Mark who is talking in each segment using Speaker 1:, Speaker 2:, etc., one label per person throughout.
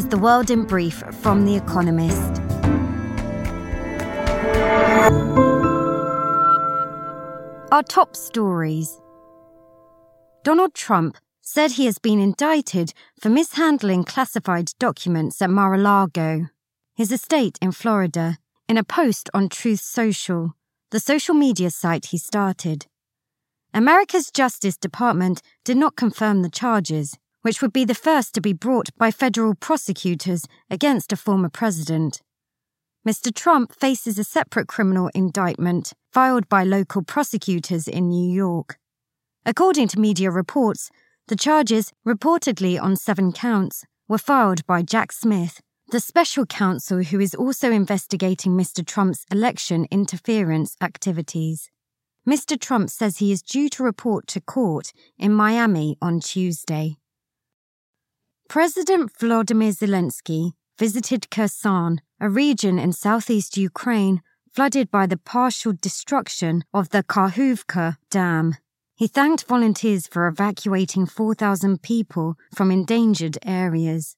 Speaker 1: is the world in brief from The Economist. Our top stories Donald Trump said he has been indicted for mishandling classified documents at Mar a Lago, his estate in Florida, in a post on Truth Social, the social media site he started. America's Justice Department did not confirm the charges, which would be the first to be brought by federal prosecutors against a former president. Mr. Trump faces a separate criminal indictment filed by local prosecutors in New York. According to media reports, the charges, reportedly on seven counts, were filed by Jack Smith, the special counsel who is also investigating Mr. Trump's election interference activities. Mr. Trump says he is due to report to court in Miami on Tuesday. President Volodymyr Zelensky visited Kherson, a region in southeast Ukraine flooded by the partial destruction of the Kakhovka Dam. He thanked volunteers for evacuating 4,000 people from endangered areas.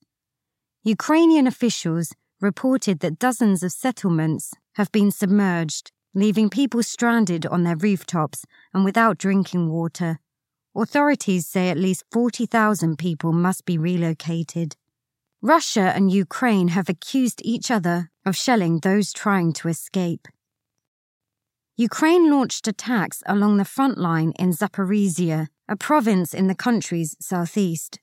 Speaker 1: Ukrainian officials reported that dozens of settlements have been submerged, leaving people stranded on their rooftops and without drinking water. Authorities say at least 40,000 people must be relocated. Russia and Ukraine have accused each other of shelling those trying to escape. Ukraine launched attacks along the front line in Zaporizhia, a province in the country's southeast.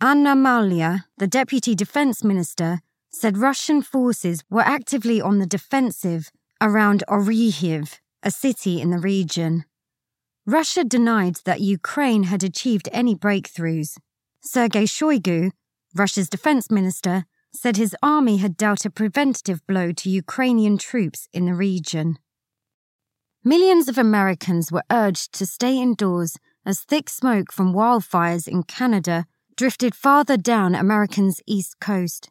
Speaker 1: Anna Maliar, the deputy defense minister, said Russian forces were actively on the defensive around Orikhiv, a city in the region. Russia denied that Ukraine had achieved any breakthroughs. Sergei Shoigu, Russia's defense minister, said his army had dealt a preventative blow to Ukrainian troops in the region. Millions of Americans were urged to stay indoors as thick smoke from wildfires in Canada drifted farther down America's east coast.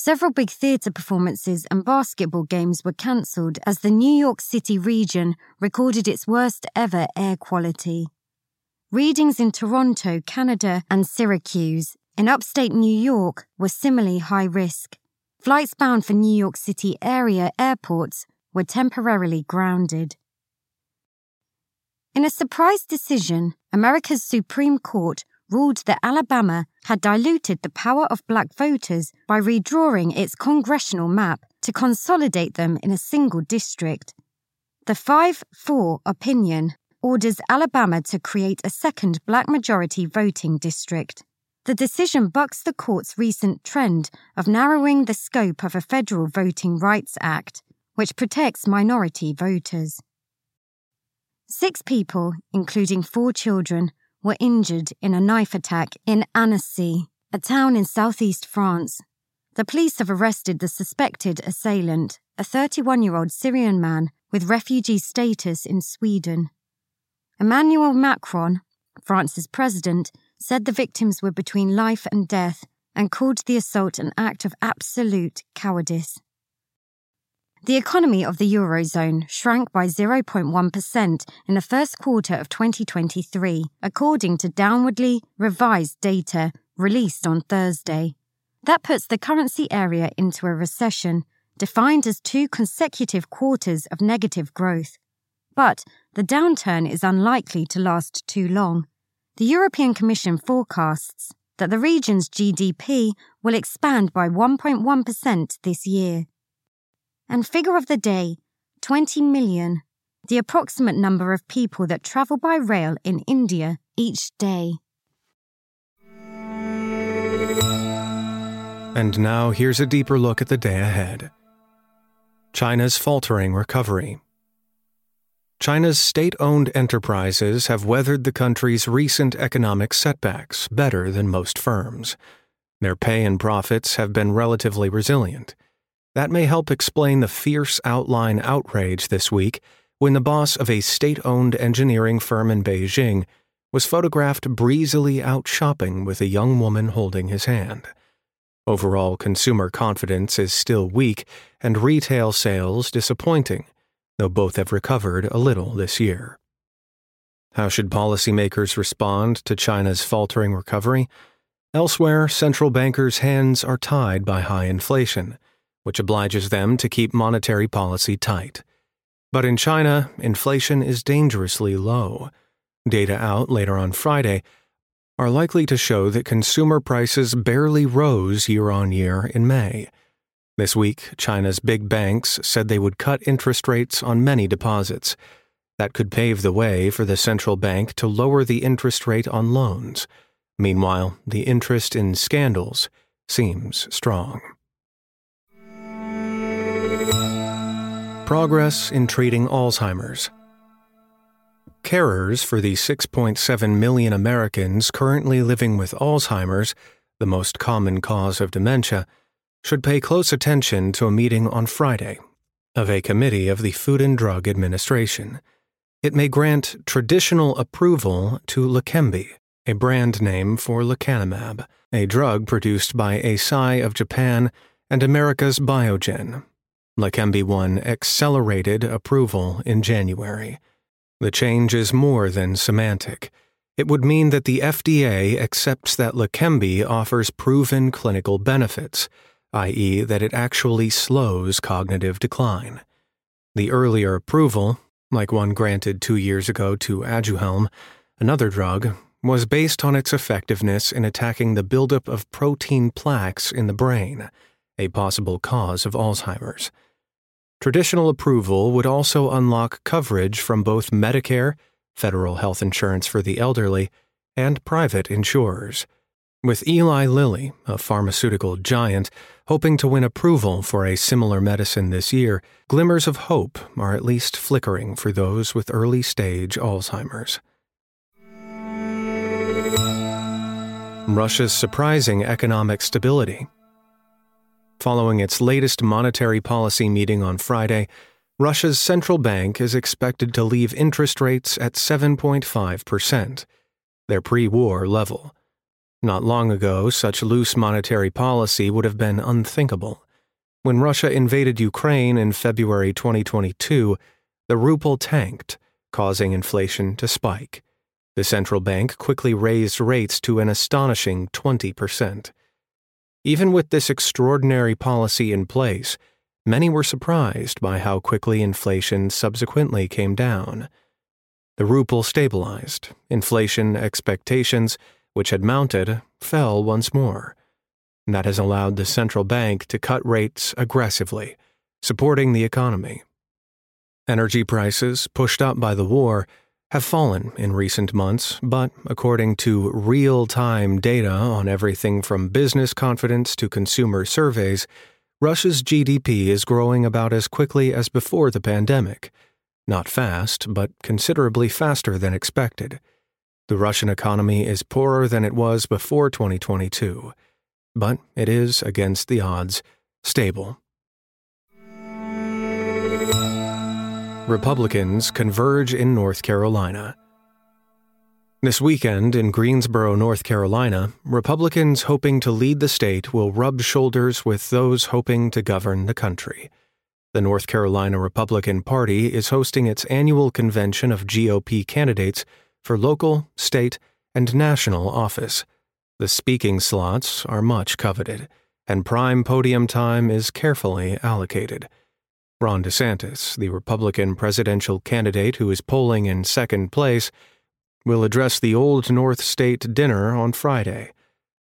Speaker 1: Several big theatre performances and basketball games were cancelled as the New York City region recorded its worst ever air quality. Readings in Toronto, Canada, and Syracuse, in upstate New York, were similarly high risk. Flights bound for New York City area airports were temporarily grounded. In a surprise decision, America's Supreme Court ruled that Alabama had diluted the power of black voters by redrawing its congressional map to consolidate them in a single district. The 5 4 opinion orders Alabama to create a second black majority voting district. The decision bucks the court's recent trend of narrowing the scope of a federal Voting Rights Act, which protects minority voters. Six people, including four children, were injured in a knife attack in Annecy, a town in southeast France. The police have arrested the suspected assailant, a 31 year old Syrian man with refugee status in Sweden. Emmanuel Macron, France's president, said the victims were between life and death and called the assault an act of absolute cowardice. The economy of the Eurozone shrank by 0.1% in the first quarter of 2023, according to downwardly revised data released on Thursday. That puts the currency area into a recession, defined as two consecutive quarters of negative growth. But the downturn is unlikely to last too long. The European Commission forecasts that the region's GDP will expand by 1.1% this year. And figure of the day 20 million, the approximate number of people that travel by rail in India each day.
Speaker 2: And now here's a deeper look at the day ahead. China's faltering recovery. China's state owned enterprises have weathered the country's recent economic setbacks better than most firms. Their pay and profits have been relatively resilient. That may help explain the fierce outline outrage this week when the boss of a state owned engineering firm in Beijing was photographed breezily out shopping with a young woman holding his hand. Overall consumer confidence is still weak and retail sales disappointing, though both have recovered a little this year. How should policymakers respond to China's faltering recovery? Elsewhere, central bankers' hands are tied by high inflation, which obliges them to keep monetary policy tight. But in China, inflation is dangerously low. Data out later on Friday are likely to show that consumer prices barely rose year on year in May. This week, China's big banks said they would cut interest rates on many deposits. That could pave the way for the central bank to lower the interest rate on loans. Meanwhile, the interest in scandals seems strong. Progress in treating Alzheimer's. Carers for the 6.7 million Americans currently living with Alzheimer's, the most common cause of dementia, should pay close attention to a meeting on Friday of a committee of the Food and Drug Administration. It may grant traditional approval to Leqembi, a brand name for lecanemab, a drug produced by Eisai of Japan and America's Biogen. Leqembi won accelerated approval in January. The change is more than semantic. It would mean that the FDA accepts that Leqembi offers proven clinical benefits, i.e., that it actually slows cognitive decline. The earlier approval, like one granted two years ago to Aduhelm, another drug, was based on its effectiveness in attacking the buildup of protein plaques in the brain, a possible cause of Alzheimer's. Traditional approval would also unlock coverage from both Medicare, federal health insurance for the elderly, and private insurers. With Eli Lilly, a pharmaceutical giant, hoping to win approval for a similar medicine this year, glimmers of hope are at least flickering for those with early stage Alzheimer's. Russia's surprising economic stability. Following its latest monetary policy meeting on Friday, Russia's central bank is expected to leave interest rates at 7.5%, their pre war level. Not long ago, such loose monetary policy would have been unthinkable. When Russia invaded Ukraine in February 2022, the ruble tanked, causing inflation to spike. The central bank quickly raised rates to an astonishing 20%. Even with this extraordinary policy in place, many were surprised by how quickly inflation subsequently came down. The ruble stabilized, inflation expectations, which had mounted, fell once more. That has allowed the central bank to cut rates aggressively, supporting the economy. Energy prices, pushed up by the war, have fallen in recent months, but according to real time data on everything from business confidence to consumer surveys, Russia's GDP is growing about as quickly as before the pandemic. Not fast, but considerably faster than expected. The Russian economy is poorer than it was before 2022, but it is, against the odds, stable. Republicans converge in North Carolina. This weekend in Greensboro, North Carolina, Republicans hoping to lead the state will rub shoulders with those hoping to govern the country. The North Carolina Republican Party is hosting its annual convention of GOP candidates for local, state, and national office. The speaking slots are much coveted, and prime podium time is carefully allocated. Ron DeSantis, the Republican presidential candidate who is polling in second place, will address the Old North State dinner on Friday.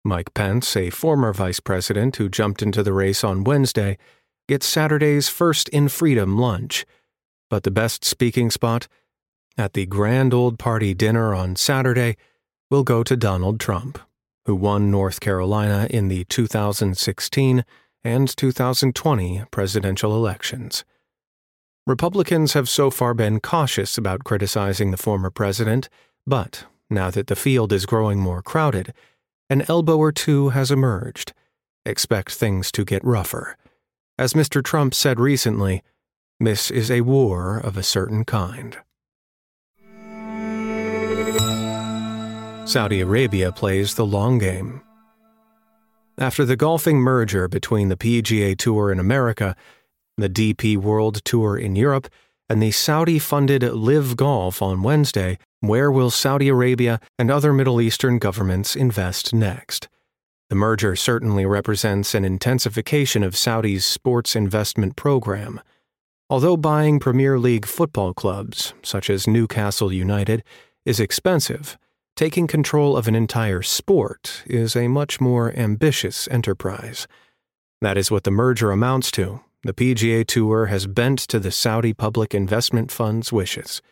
Speaker 2: Mike Pence, a former vice president who jumped into the race on Wednesday, gets Saturday's first in freedom lunch. But the best speaking spot at the Grand Old Party dinner on Saturday will go to Donald Trump, who won North Carolina in the 2016 and 2020 presidential elections. Republicans have so far been cautious about criticizing the former president, but now that the field is growing more crowded, an elbow or two has emerged. Expect things to get rougher. As Mr. Trump said recently, this is a war of a certain kind. Saudi Arabia plays the long game. After the golfing merger between the PGA Tour in America, the DP World Tour in Europe, and the Saudi funded LIV Golf on Wednesday, where will Saudi Arabia and other Middle Eastern governments invest next? The merger certainly represents an intensification of Saudi's sports investment program. Although buying Premier League football clubs, such as Newcastle United, is expensive, taking control of an entire sport is a much more ambitious enterprise. That is what the merger amounts to. The PGA Tour has bent to the Saudi Public Investment Fund's wishes.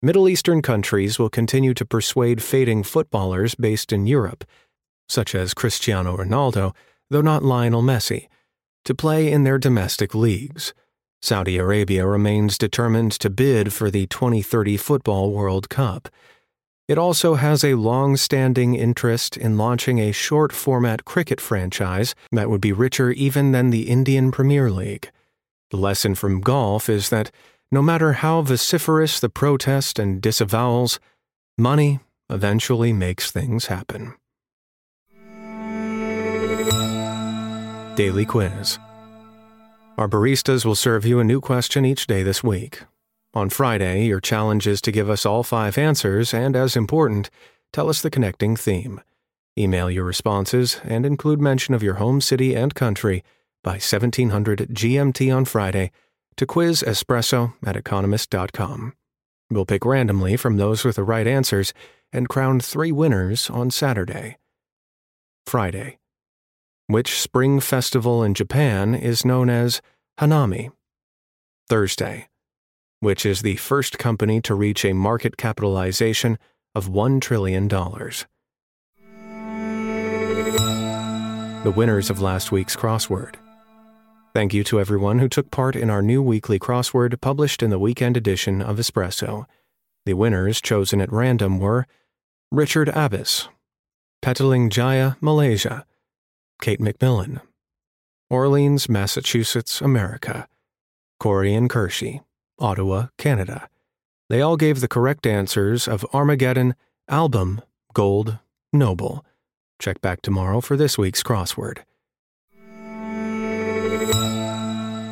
Speaker 2: Middle Eastern countries will continue to persuade fading footballers based in Europe such as Cristiano Ronaldo, though not Lionel Messi, to play in their domestic leagues. Saudi Arabia remains determined to bid for the 2030 Football World Cup. It also has a long standing interest in launching a short format cricket franchise that would be richer even than the Indian Premier League. The lesson from golf is that no matter how vociferous the protest and disavowals, money eventually makes things happen. Daily Quiz. Our baristas will serve you a new question each day this week. On Friday, your challenge is to give us all five answers and, as important, tell us the connecting theme. Email your responses and include mention of your home city and country by 1700 GMT on Friday to quiz espresso at economist.com. We'll pick randomly from those with the right answers and crown three winners on Saturday. Friday. Which spring festival in Japan is known as Hanami? Thursday. Which is the first company to reach a market capitalization of $1 trillion. The winners of last week's crossword. Thank you to everyone who took part in our new weekly crossword published in the weekend edition of Espresso. The winners chosen at random were Richard Abbas, Petaling Jaya, Malaysia, Kate McMillan. Orleans, Massachusetts, America. Corey and Kershey, Ottawa, Canada. They all gave the correct answers of Armageddon, Album, Gold, Noble. Check back tomorrow for this week's crossword.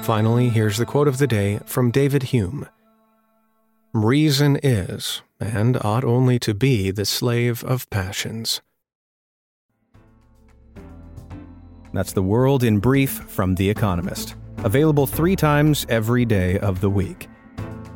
Speaker 2: Finally, here's the quote of the day from David Hume Reason is, and ought only to be, the slave of passions.
Speaker 3: That's the world in brief from The Economist, available three times every day of the week.